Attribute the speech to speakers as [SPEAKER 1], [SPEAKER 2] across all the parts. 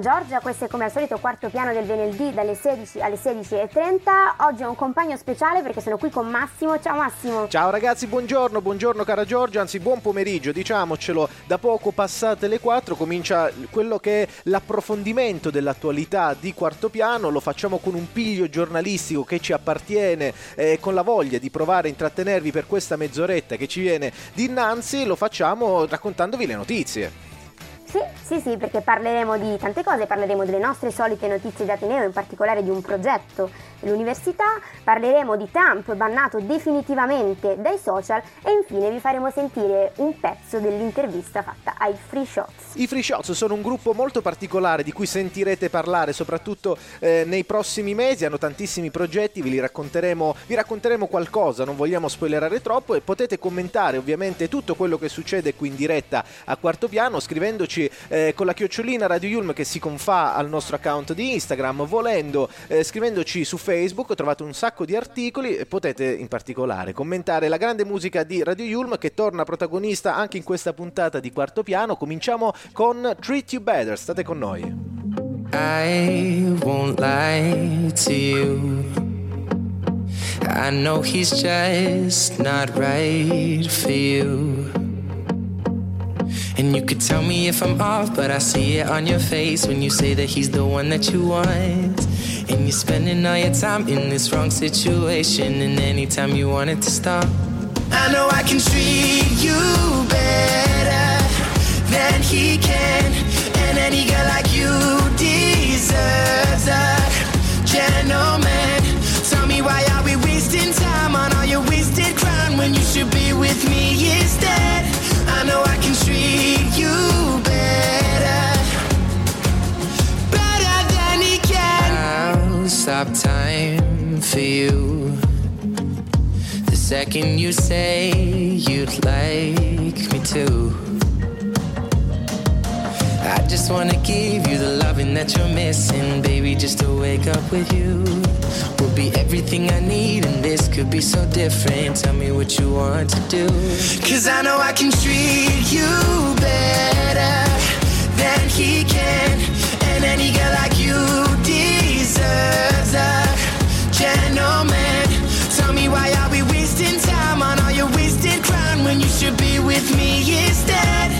[SPEAKER 1] Giorgia, questo è come al solito quarto piano del venerdì dalle 16 alle 16.30. Oggi ho un compagno speciale perché sono qui con Massimo. Ciao Massimo.
[SPEAKER 2] Ciao ragazzi, buongiorno, buongiorno cara Giorgia, anzi buon pomeriggio, diciamocelo, da poco passate le 4 comincia quello che è l'approfondimento dell'attualità di quarto piano, lo facciamo con un piglio giornalistico che ci appartiene, eh, con la voglia di provare a intrattenervi per questa mezz'oretta che ci viene dinanzi, lo facciamo raccontandovi le notizie.
[SPEAKER 1] Sì, sì, sì, perché parleremo di tante cose, parleremo delle nostre solite notizie di Ateneo, in particolare di un progetto dell'università, parleremo di Trump bannato definitivamente dai social e infine vi faremo sentire un pezzo dell'intervista fatta ai Free Shots.
[SPEAKER 2] I Free Shots sono un gruppo molto particolare di cui sentirete parlare soprattutto eh, nei prossimi mesi, hanno tantissimi progetti, vi, racconteremo, vi racconteremo qualcosa, non vogliamo spoilerare troppo e potete commentare ovviamente tutto quello che succede qui in diretta a quarto piano scrivendoci seguirci eh, con la chiocciolina Radio Yulm che si confà al nostro account di Instagram, volendo eh, scrivendoci su Facebook, trovate un sacco di articoli e potete in particolare commentare la grande musica di Radio Yulm che torna protagonista anche in questa puntata di quarto piano. Cominciamo con Treat You Better, state con noi. I won't lie to you. I know he's just not right for you. And you could tell me if I'm off, but I see it on your face when you say that he's the one that you want. And you're spending all your time in this wrong situation, and anytime you want it to stop. I know I can treat you better than he can, and any girl like you deserves a gentleman. Tell me why are we wasting time on all your wasted crown when you should be with me instead? Stop time for you. Better Better than you can sometimes feel The second you say you'd like me to. I just wanna give you the loving that you're missing, baby, just to wake up with you will be everything I need, and this could be so different. Tell me what you want to do. Cause I know I can treat you better than he can, and any girl like you deserves a gentleman. Tell me why are we wasting time on all your wasted crown when you should be with me instead?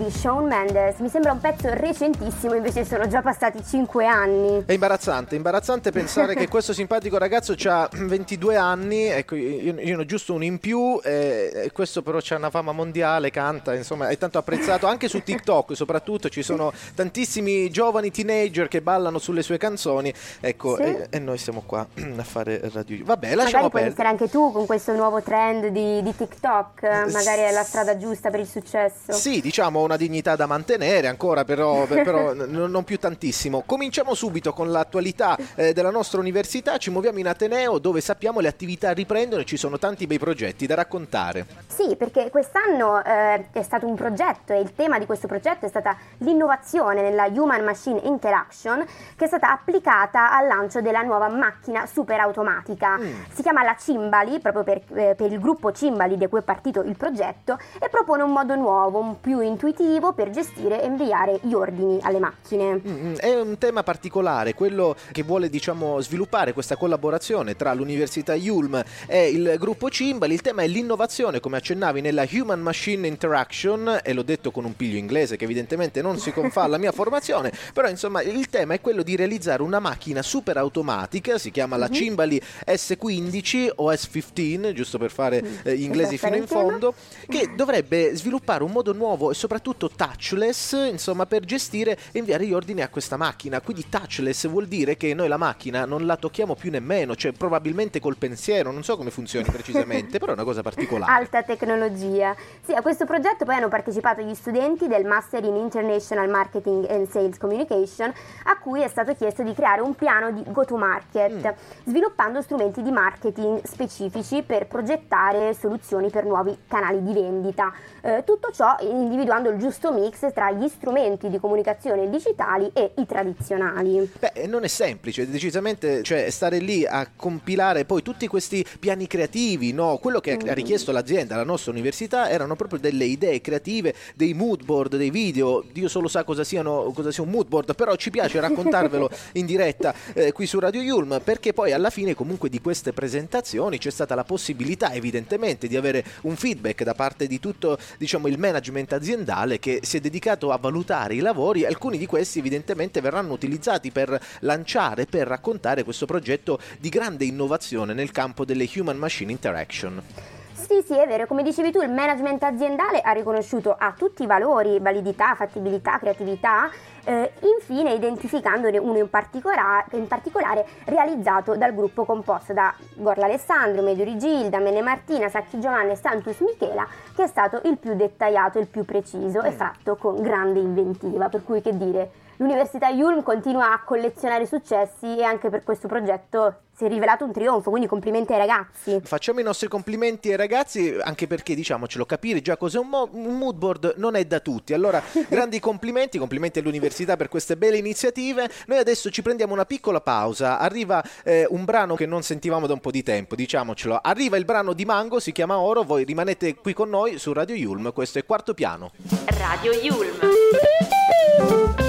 [SPEAKER 1] di Shawn Mendes. Mi sembra un pezzo recentissimo, invece sono già passati 5 anni.
[SPEAKER 2] È imbarazzante, imbarazzante pensare che questo simpatico ragazzo ha 22 anni, ecco, io, io ne ho giusto uno in più, eh, e questo però ha una fama mondiale, canta, insomma è tanto apprezzato anche su TikTok soprattutto, ci sono tantissimi giovani teenager che ballano sulle sue canzoni, ecco,
[SPEAKER 1] Sì.
[SPEAKER 2] e, e noi siamo qua a fare radio. Vabbè,
[SPEAKER 1] Magari
[SPEAKER 2] lasciamo
[SPEAKER 1] puoi
[SPEAKER 2] perdere.
[SPEAKER 1] iniziare anche tu con questo nuovo trend di, di TikTok, magari è la strada giusta per il successo.
[SPEAKER 2] Sì, diciamo
[SPEAKER 3] una dignità da mantenere ancora, però, però non più tantissimo. Cominciamo subito con l'attualità eh, della nostra università, ci muoviamo in Ateneo dove sappiamo le attività riprendono e ci sono tanti bei progetti da raccontare.
[SPEAKER 1] Sì, perché quest'anno eh, è stato un progetto e il tema di questo progetto è stata l'innovazione nella Human Machine Interaction che è stata applicata al lancio della nuova macchina super automatica. Mm. Si chiama la Cimbali, proprio per, eh, per il gruppo Cimbali di cui è partito il progetto e propone un modo nuovo, un più intuitivo per gestire e inviare gli ordini alle macchine.
[SPEAKER 3] Mm, è un tema particolare, quello che vuole diciamo, sviluppare questa collaborazione tra l'Università Ulm e il gruppo Cimbali. Il tema è l'innovazione, come accennavi, nella Human Machine Interaction, e l'ho detto con un piglio inglese che evidentemente non si confà alla mia formazione, però insomma il tema è quello di realizzare una macchina super automatica, si chiama la mhm. Cimbali S15 o S15, giusto per fare mm. eh, gli inglesi fino in fondo, che dovrebbe sviluppare un modo nuovo e soprattutto touchless, insomma, per gestire e inviare gli ordini a questa macchina. Quindi touchless vuol dire che noi la macchina non la tocchiamo più nemmeno, cioè probabilmente col pensiero, non so come funzioni precisamente, però è una cosa particolare.
[SPEAKER 1] Alta tecnologia. Sì, a questo progetto poi hanno partecipato gli studenti del Master in International Marketing and Sales Communication, a cui è stato chiesto di creare un piano di go-to-market, mm. sviluppando strumenti di marketing specifici per progettare soluzioni per nuovi canali di vendita. Eh, tutto ciò individuando il giusto mix tra gli strumenti di comunicazione digitali e i tradizionali.
[SPEAKER 3] Beh, non è semplice, decisamente, cioè stare lì a compilare poi tutti questi piani creativi, no? Quello che mm. ha richiesto l'azienda, la nostra università, erano proprio delle idee creative, dei mood board, dei video. Dio solo sa cosa, siano, cosa sia un mood board, però ci piace raccontarvelo in diretta eh, qui su Radio Yulm, perché poi alla fine comunque di queste presentazioni c'è stata la possibilità evidentemente di avere un feedback da parte di tutto diciamo, il management aziendale che si è dedicato a valutare i lavori, alcuni di questi evidentemente verranno utilizzati per lanciare, per raccontare questo progetto di grande innovazione nel campo delle human machine interaction.
[SPEAKER 1] Sì, sì, è vero, come dicevi tu, il management aziendale ha riconosciuto a tutti i valori, validità, fattibilità, creatività, eh, infine identificandone uno in particolare, in particolare, realizzato dal gruppo composto da Gorla Alessandro, Medio Gilda, Mene Martina, Sacchi Giovanni e Santus Michela, che è stato il più dettagliato, il più preciso e mm. fatto con grande inventiva, per cui che dire L'Università Ulm continua a collezionare successi e anche per questo progetto si è rivelato un trionfo, quindi complimenti ai ragazzi.
[SPEAKER 3] Facciamo i nostri complimenti ai ragazzi, anche perché diciamocelo, capire già cos'è un, mo- un mood board non è da tutti. Allora, grandi complimenti, complimenti all'università per queste belle iniziative. Noi adesso ci prendiamo una piccola pausa. Arriva eh, un brano che non sentivamo da un po' di tempo, diciamocelo. Arriva il brano di Mango, si chiama Oro. Voi rimanete qui con noi su Radio Yulm. Questo è quarto piano.
[SPEAKER 4] Radio Yulm.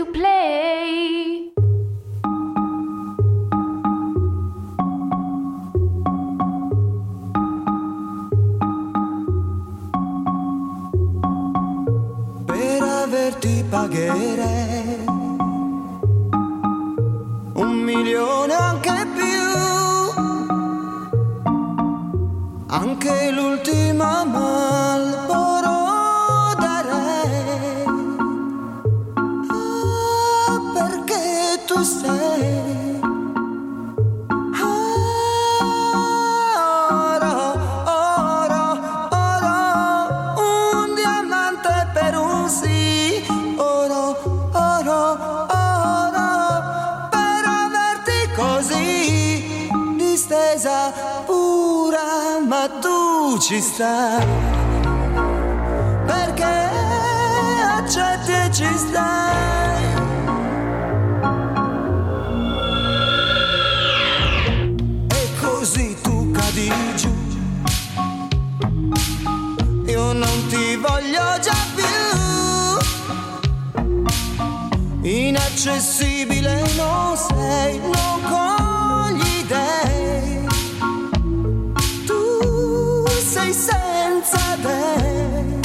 [SPEAKER 4] To play.
[SPEAKER 5] Per averti pagherei un milione anche più, anche l'ultima Malboro ci sta. Perché accetti ci stai e così tu cadi giù. Io non ti voglio già più. Inaccessibile non sei non cogli
[SPEAKER 1] day.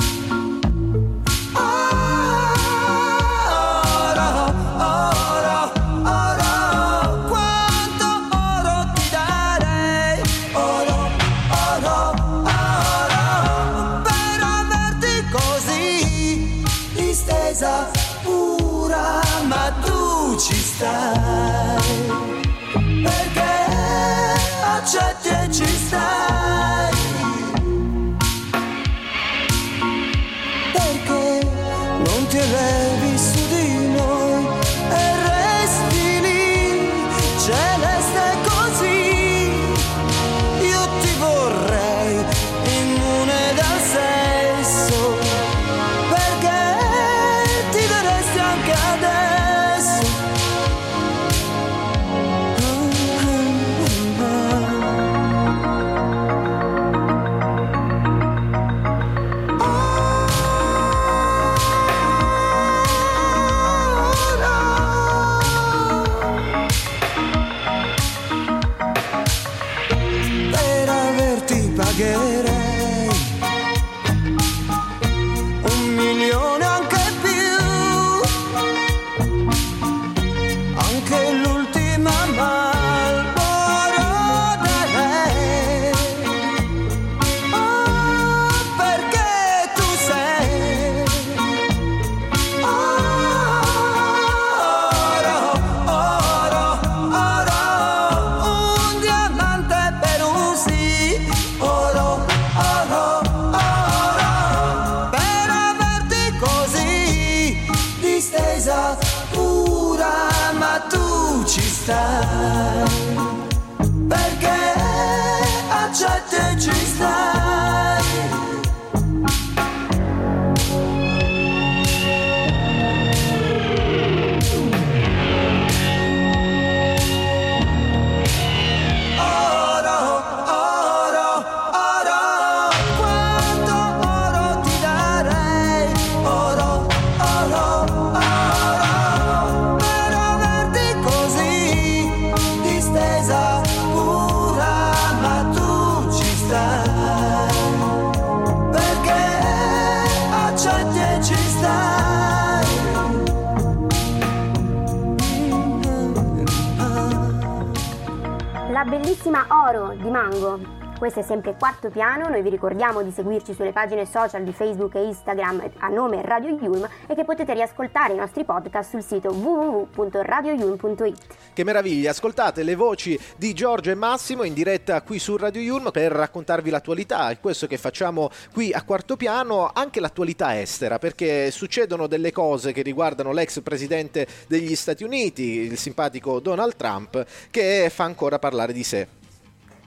[SPEAKER 1] Mango. Questo è sempre quarto piano, noi vi ricordiamo di seguirci sulle pagine social di Facebook e Instagram a nome Radio Yulm e che potete riascoltare i nostri podcast sul sito www.radioyulm.it.
[SPEAKER 3] Che meraviglia, ascoltate le voci di Giorgio e Massimo in diretta qui su Radio Yulm per raccontarvi l'attualità, è questo che facciamo qui a quarto piano, anche l'attualità estera, perché succedono delle cose che riguardano l'ex presidente degli Stati Uniti, il simpatico Donald Trump, che fa ancora parlare di sé.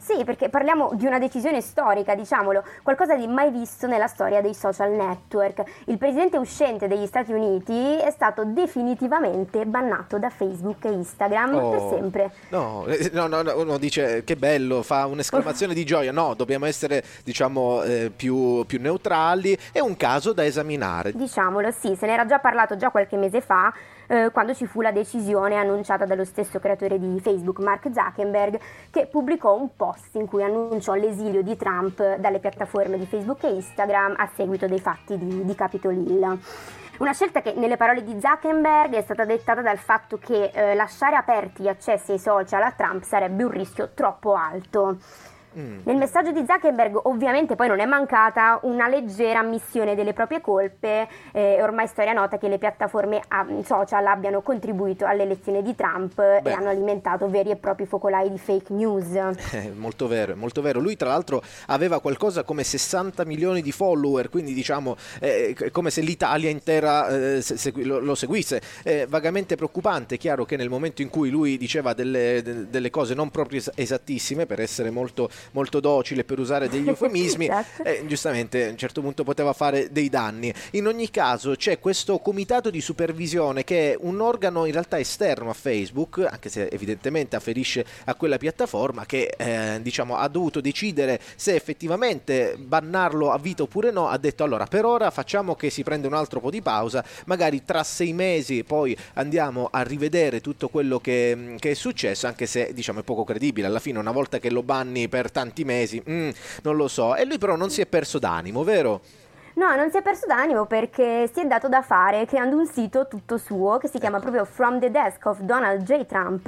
[SPEAKER 1] Sì, perché parliamo di una decisione storica, diciamolo, qualcosa di mai visto nella storia dei social network. Il presidente uscente degli Stati Uniti è stato definitivamente bannato da Facebook e Instagram
[SPEAKER 3] Oh.
[SPEAKER 1] per sempre.
[SPEAKER 3] No, eh, no, no, no, uno dice che bello, fa un'esclamazione di gioia. No, dobbiamo essere, diciamo, eh, più, più neutrali. È un caso da esaminare.
[SPEAKER 1] Diciamolo, sì, se ne era già parlato già qualche mese fa, eh, quando ci fu la decisione annunciata dallo stesso creatore di Facebook, Mark Zuckerberg, che pubblicò un post in cui annunciò l'esilio di Trump dalle piattaforme di Facebook e Instagram a seguito dei fatti di, di Capitol Hill. Una scelta che nelle parole di Zuckerberg è stata dettata dal fatto che eh, lasciare aperti gli accessi ai social a Trump sarebbe un rischio troppo alto.
[SPEAKER 3] Mm.
[SPEAKER 1] Nel messaggio di Zuckerberg ovviamente poi non è mancata una leggera ammissione delle proprie colpe, eh, è ormai storia nota che le piattaforme ah, social abbiano contribuito all'elezione di Trump
[SPEAKER 3] Beh.
[SPEAKER 1] e hanno alimentato veri e propri focolai di fake news.
[SPEAKER 3] È molto vero, molto vero. Lui, tra l'altro, aveva qualcosa come 60 milioni di follower, quindi diciamo eh, come se l'Italia intera eh, se- segui- lo, seguisse. Vagamente preoccupante. È chiaro che nel momento in cui lui diceva delle, de- delle cose non proprio es- esattissime, per essere molto, molto docile, per usare degli eufemismi,
[SPEAKER 1] Esatto.
[SPEAKER 3] eh, giustamente a un certo punto poteva fare dei danni. In ogni caso, c'è questo comitato di supervisione che è un organo in realtà esterno a Facebook, anche se evidentemente afferisce a quella piattaforma, che eh, diciamo ha dovuto decidere se effettivamente bannarlo a vita oppure no. Ha detto allora per ora facciamo che si prenda un altro po' di pausa, magari tra sei mesi poi andiamo a rivedere tutto quello che, che è successo, anche se diciamo è poco credibile. Alla fine, una volta che lo banni per tanti mesi, mm, non lo so. E lui però non si è perso d'animo, vero?
[SPEAKER 1] No, non si è perso d'animo perché si è dato da fare creando un sito tutto suo che si chiama proprio From the Desk of Donald J. Trump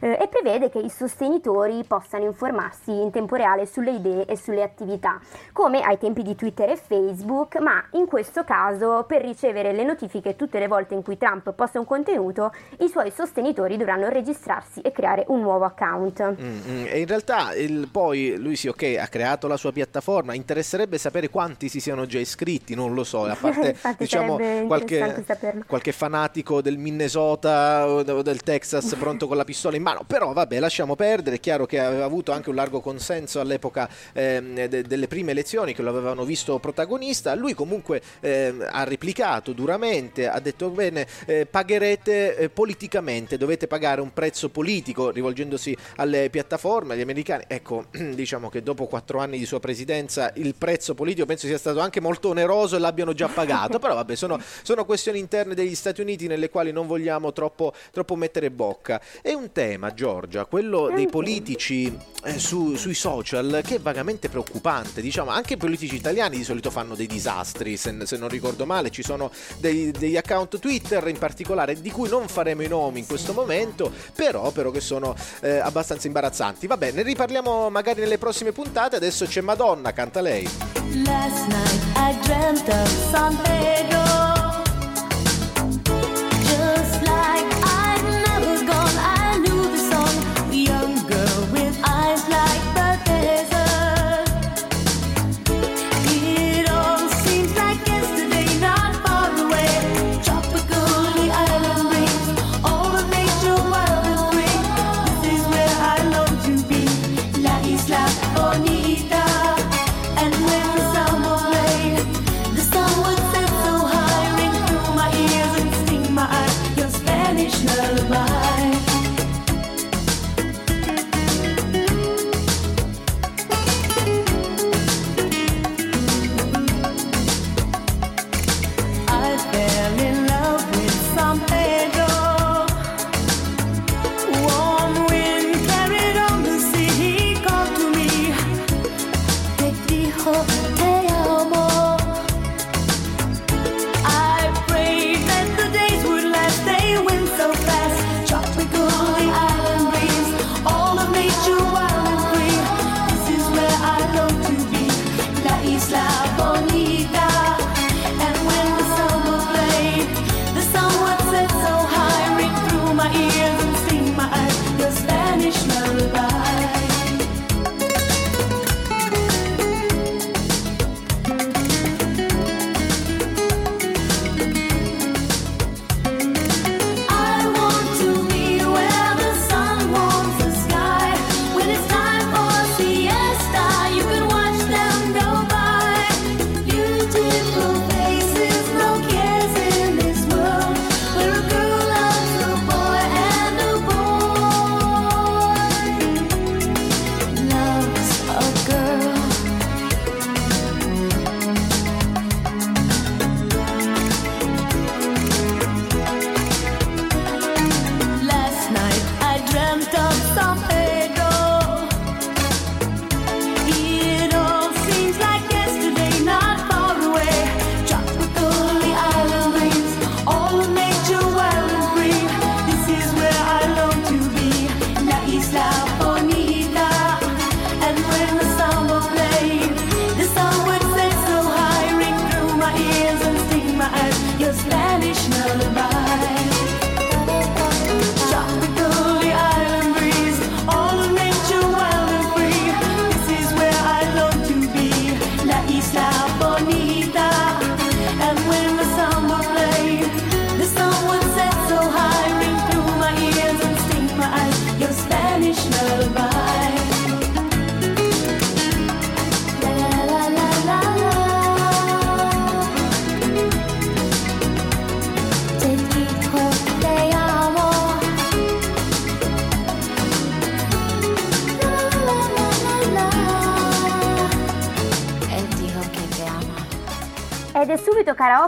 [SPEAKER 1] eh, e prevede che i sostenitori possano informarsi in tempo reale sulle idee e sulle attività, come ai tempi di Twitter e Facebook, ma in questo caso per ricevere le notifiche tutte le volte in cui Trump posta un contenuto, i suoi sostenitori dovranno registrarsi e creare un nuovo account.
[SPEAKER 3] Mm, mm, E in realtà il- poi lui sì, ok, ha creato la sua piattaforma. Interesserebbe sapere quanti si siano già iscritti, non lo so. A parte
[SPEAKER 1] Infatti
[SPEAKER 3] diciamo qualche, qualche fanatico del Minnesota o de- o del Texas pronto con la pistola in mano. Però vabbè, lasciamo perdere. È chiaro che aveva avuto anche un largo consenso all'epoca ehm, de- delle prime elezioni che lo avevano visto protagonista. Lui comunque ehm, ha replicato duramente, ha detto bene, eh, pagherete eh, politicamente, dovete pagare un prezzo politico rivolgendosi alle piattaforme, agli americani. Ecco, diciamo che dopo quattro anni di sua presidenza il prezzo politico penso sia stato anche molto oneroso e l'abbiano già pagato, però vabbè, sono, sono questioni interne degli Stati Uniti nelle quali non vogliamo troppo, troppo mettere bocca. È un tema, Giorgia, quello dei politici eh, su- sui social, che è vagamente preoccupante. Diciamo, anche i politici italiani di solito fanno dei disastri, se, se non ricordo male, ci sono dei- degli account Twitter in particolare, di cui non faremo i nomi in questo momento, però, però che sono eh, abbastanza imbarazzanti. Va bene, ne riparliamo magari nelle prossime puntate. Adesso c'è Madonna, canta lei.
[SPEAKER 4] Last night I dreamt of San Pedro.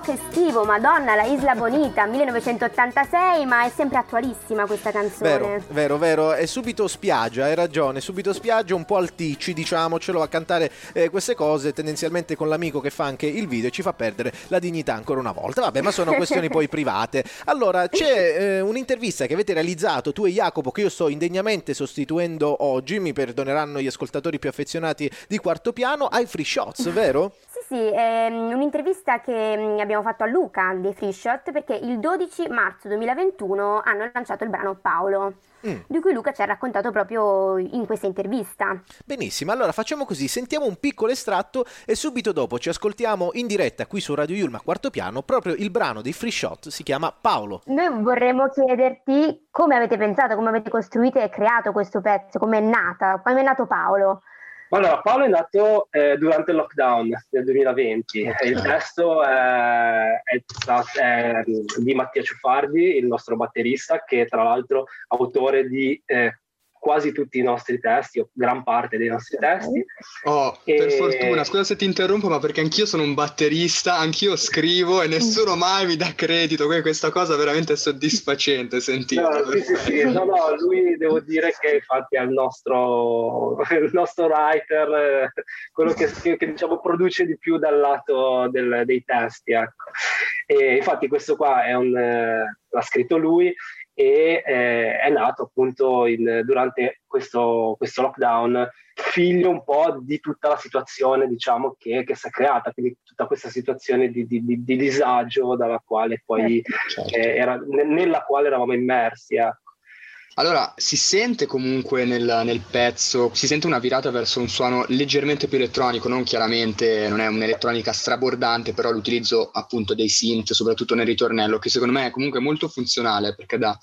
[SPEAKER 1] Karaoke estivo, Madonna, la Isla Bonita, 1986, ma è sempre attualissima questa canzone.
[SPEAKER 3] Vero, vero, vero. E subito spiaggia, hai ragione. Subito spiaggia, un po' alticci, diciamocelo, a cantare eh, queste cose, tendenzialmente con l'amico che fa anche il video e ci fa perdere la dignità ancora una volta. Vabbè, ma sono questioni poi private. Allora, c'è eh, un'intervista che avete realizzato tu e Jacopo, che io sto indegnamente sostituendo oggi, mi perdoneranno gli ascoltatori più affezionati di quarto piano, ai Free Shots, vero?
[SPEAKER 1] Sì, sì, è mm, un'intervista che mm, abbiamo fatto a Luca dei Free Shot perché il 12 marzo 2021 hanno lanciato il brano Paolo,
[SPEAKER 3] Mm.
[SPEAKER 1] di cui Luca ci ha raccontato proprio in questa intervista.
[SPEAKER 3] Benissimo, allora facciamo così, sentiamo un piccolo estratto e subito dopo ci ascoltiamo in diretta qui su Radio Yulma Quarto Piano proprio il brano dei Free Shot, si chiama Paolo.
[SPEAKER 1] Noi vorremmo chiederti come avete pensato, come avete costruito e creato questo pezzo, come è nata, come è nato Paolo.
[SPEAKER 6] Allora, Paolo è nato eh, durante il lockdown del 2020 e il testo è, è è di Mattia Ciuffardi, il nostro batterista, che è tra l'altro autore di eh, quasi tutti i nostri testi, o gran parte dei nostri testi.
[SPEAKER 7] Oh, per
[SPEAKER 6] E-
[SPEAKER 7] fortuna, scusa se ti interrompo, ma perché anch'io sono un batterista, anch'io scrivo e nessuno mai mi dà credito. que- Questa cosa è veramente soddisfacente sentire.
[SPEAKER 6] No, sì, sì, sì. No, no, lui devo dire che infatti è il nostro, il nostro writer, quello che, che, che, diciamo produce di più dal lato del- dei testi. Ecco. E infatti questo qua è un, eh, l'ha scritto lui e eh, è nato appunto in- durante questo, questo lockdown, figlio un po' di tutta la situazione diciamo che, che si è creata, quindi tutta questa situazione di, di- di- di disagio dalla quale poi
[SPEAKER 7] Certo.
[SPEAKER 6] eh, era- ne- nella quale eravamo immersi. ecco.
[SPEAKER 7] Allora, si sente comunque nel, nel pezzo, si sente una virata verso un suono leggermente più elettronico, non chiaramente, non è un'elettronica strabordante, però l'utilizzo appunto dei synth, soprattutto nel ritornello, che secondo me è comunque molto funzionale perché dà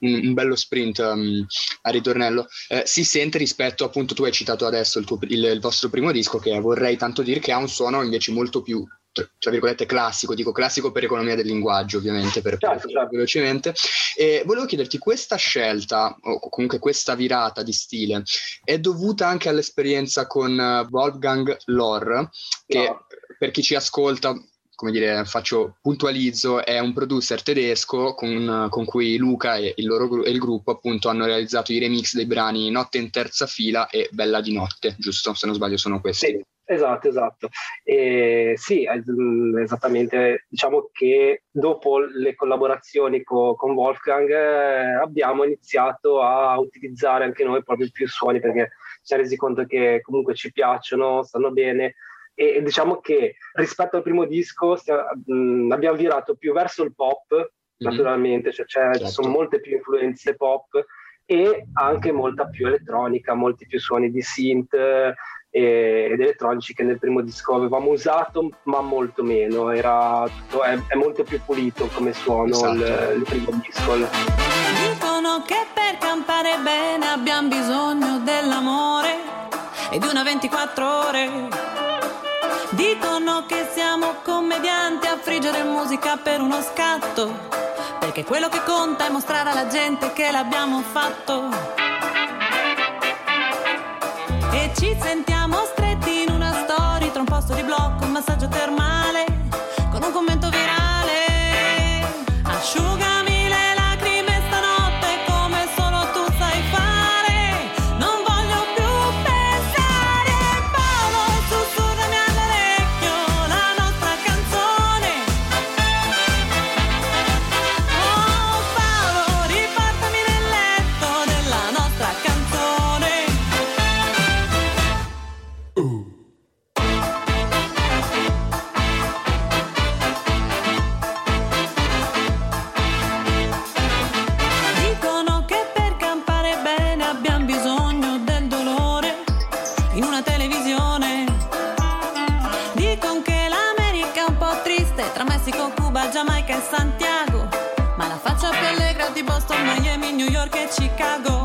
[SPEAKER 7] un, un bello sprint um, al ritornello. Eh, si sente rispetto, appunto, tu hai citato adesso il, tuo- il- il vostro primo disco, che vorrei tanto dire che ha un suono invece molto più tra virgolette classico, dico classico per economia del linguaggio ovviamente, per, per
[SPEAKER 6] Certo,
[SPEAKER 7] farlo
[SPEAKER 6] certo.
[SPEAKER 7] velocemente. E volevo chiederti, questa scelta, o comunque questa virata di stile, è dovuta anche all'esperienza con eh, Wolfgang Lohr, che
[SPEAKER 6] No.
[SPEAKER 7] per chi ci ascolta, come dire, faccio, puntualizzo, è un producer tedesco con, con cui Luca e il, loro, e il gruppo appunto hanno realizzato i remix dei brani Notte in terza fila e Bella di notte, giusto? Se non sbaglio sono questi.
[SPEAKER 6] Sì, esatto, esatto. E sì, eh, mm, esattamente. Diciamo che dopo le collaborazioni co- con Wolfgang eh, abbiamo iniziato a utilizzare anche noi proprio più suoni perché ci siamo resi conto che comunque ci piacciono, stanno bene. E e diciamo che rispetto al primo disco stia- mm, abbiamo virato più verso il pop,
[SPEAKER 7] Mhm.
[SPEAKER 6] naturalmente, cioè, c'è-
[SPEAKER 7] Certo.
[SPEAKER 6] ci sono molte più influenze pop e anche molta più elettronica, molti più suoni di synth eh, ed elettronici che nel primo disco avevamo usato, ma molto meno. Era tutto- è, è molto più pulito come suono
[SPEAKER 7] Esatto.
[SPEAKER 6] il, il primo disco.
[SPEAKER 4] Dicono che per campare bene abbiamo bisogno dell'amore e di una 24 ore. Dicono che siamo commedianti a friggere musica per uno scatto, perché quello che conta è mostrare alla gente che l'abbiamo fatto. E ci sentiamo stretti in una storia tra un posto di blocco, un massaggio termale, con un commento
[SPEAKER 1] porque te cagou.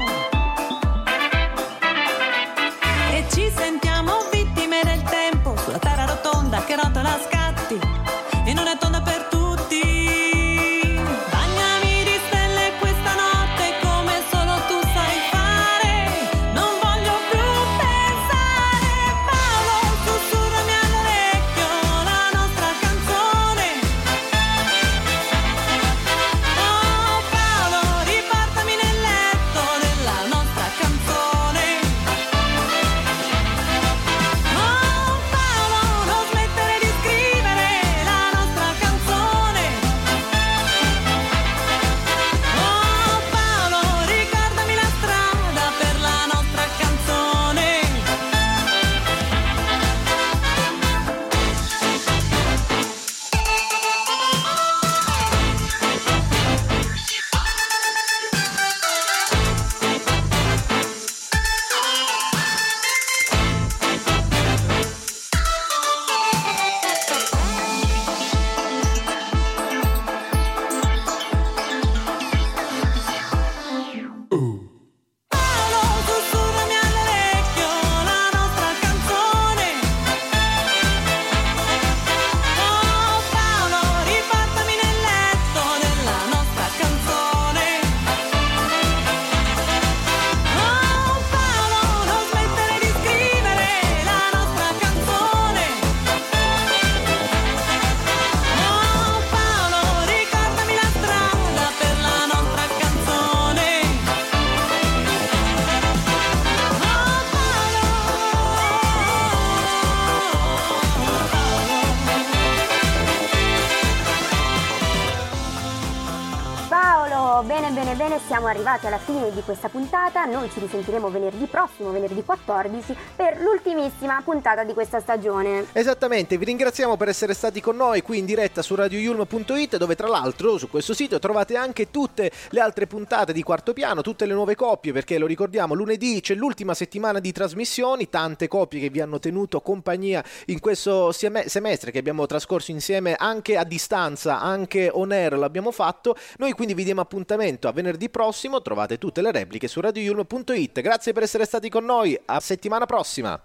[SPEAKER 1] Arrivati alla fine di questa puntata, noi ci risentiremo venerdì prossimo, venerdì 14, per l'ultimissima puntata di questa stagione.
[SPEAKER 3] Esattamente, vi ringraziamo per essere stati con noi qui in diretta su radioyulm.it dove tra l'altro su questo sito trovate anche tutte le altre puntate di quarto piano, tutte le nuove coppie perché lo ricordiamo lunedì c'è l'ultima settimana di trasmissioni, tante coppie che vi hanno tenuto compagnia in questo semestre che abbiamo trascorso insieme anche a distanza, anche on air l'abbiamo fatto, noi quindi vi diamo appuntamento a venerdì prossimo, trovate tutte le repliche su radioyulm.it, grazie per essere stati con noi, a settimana prossima!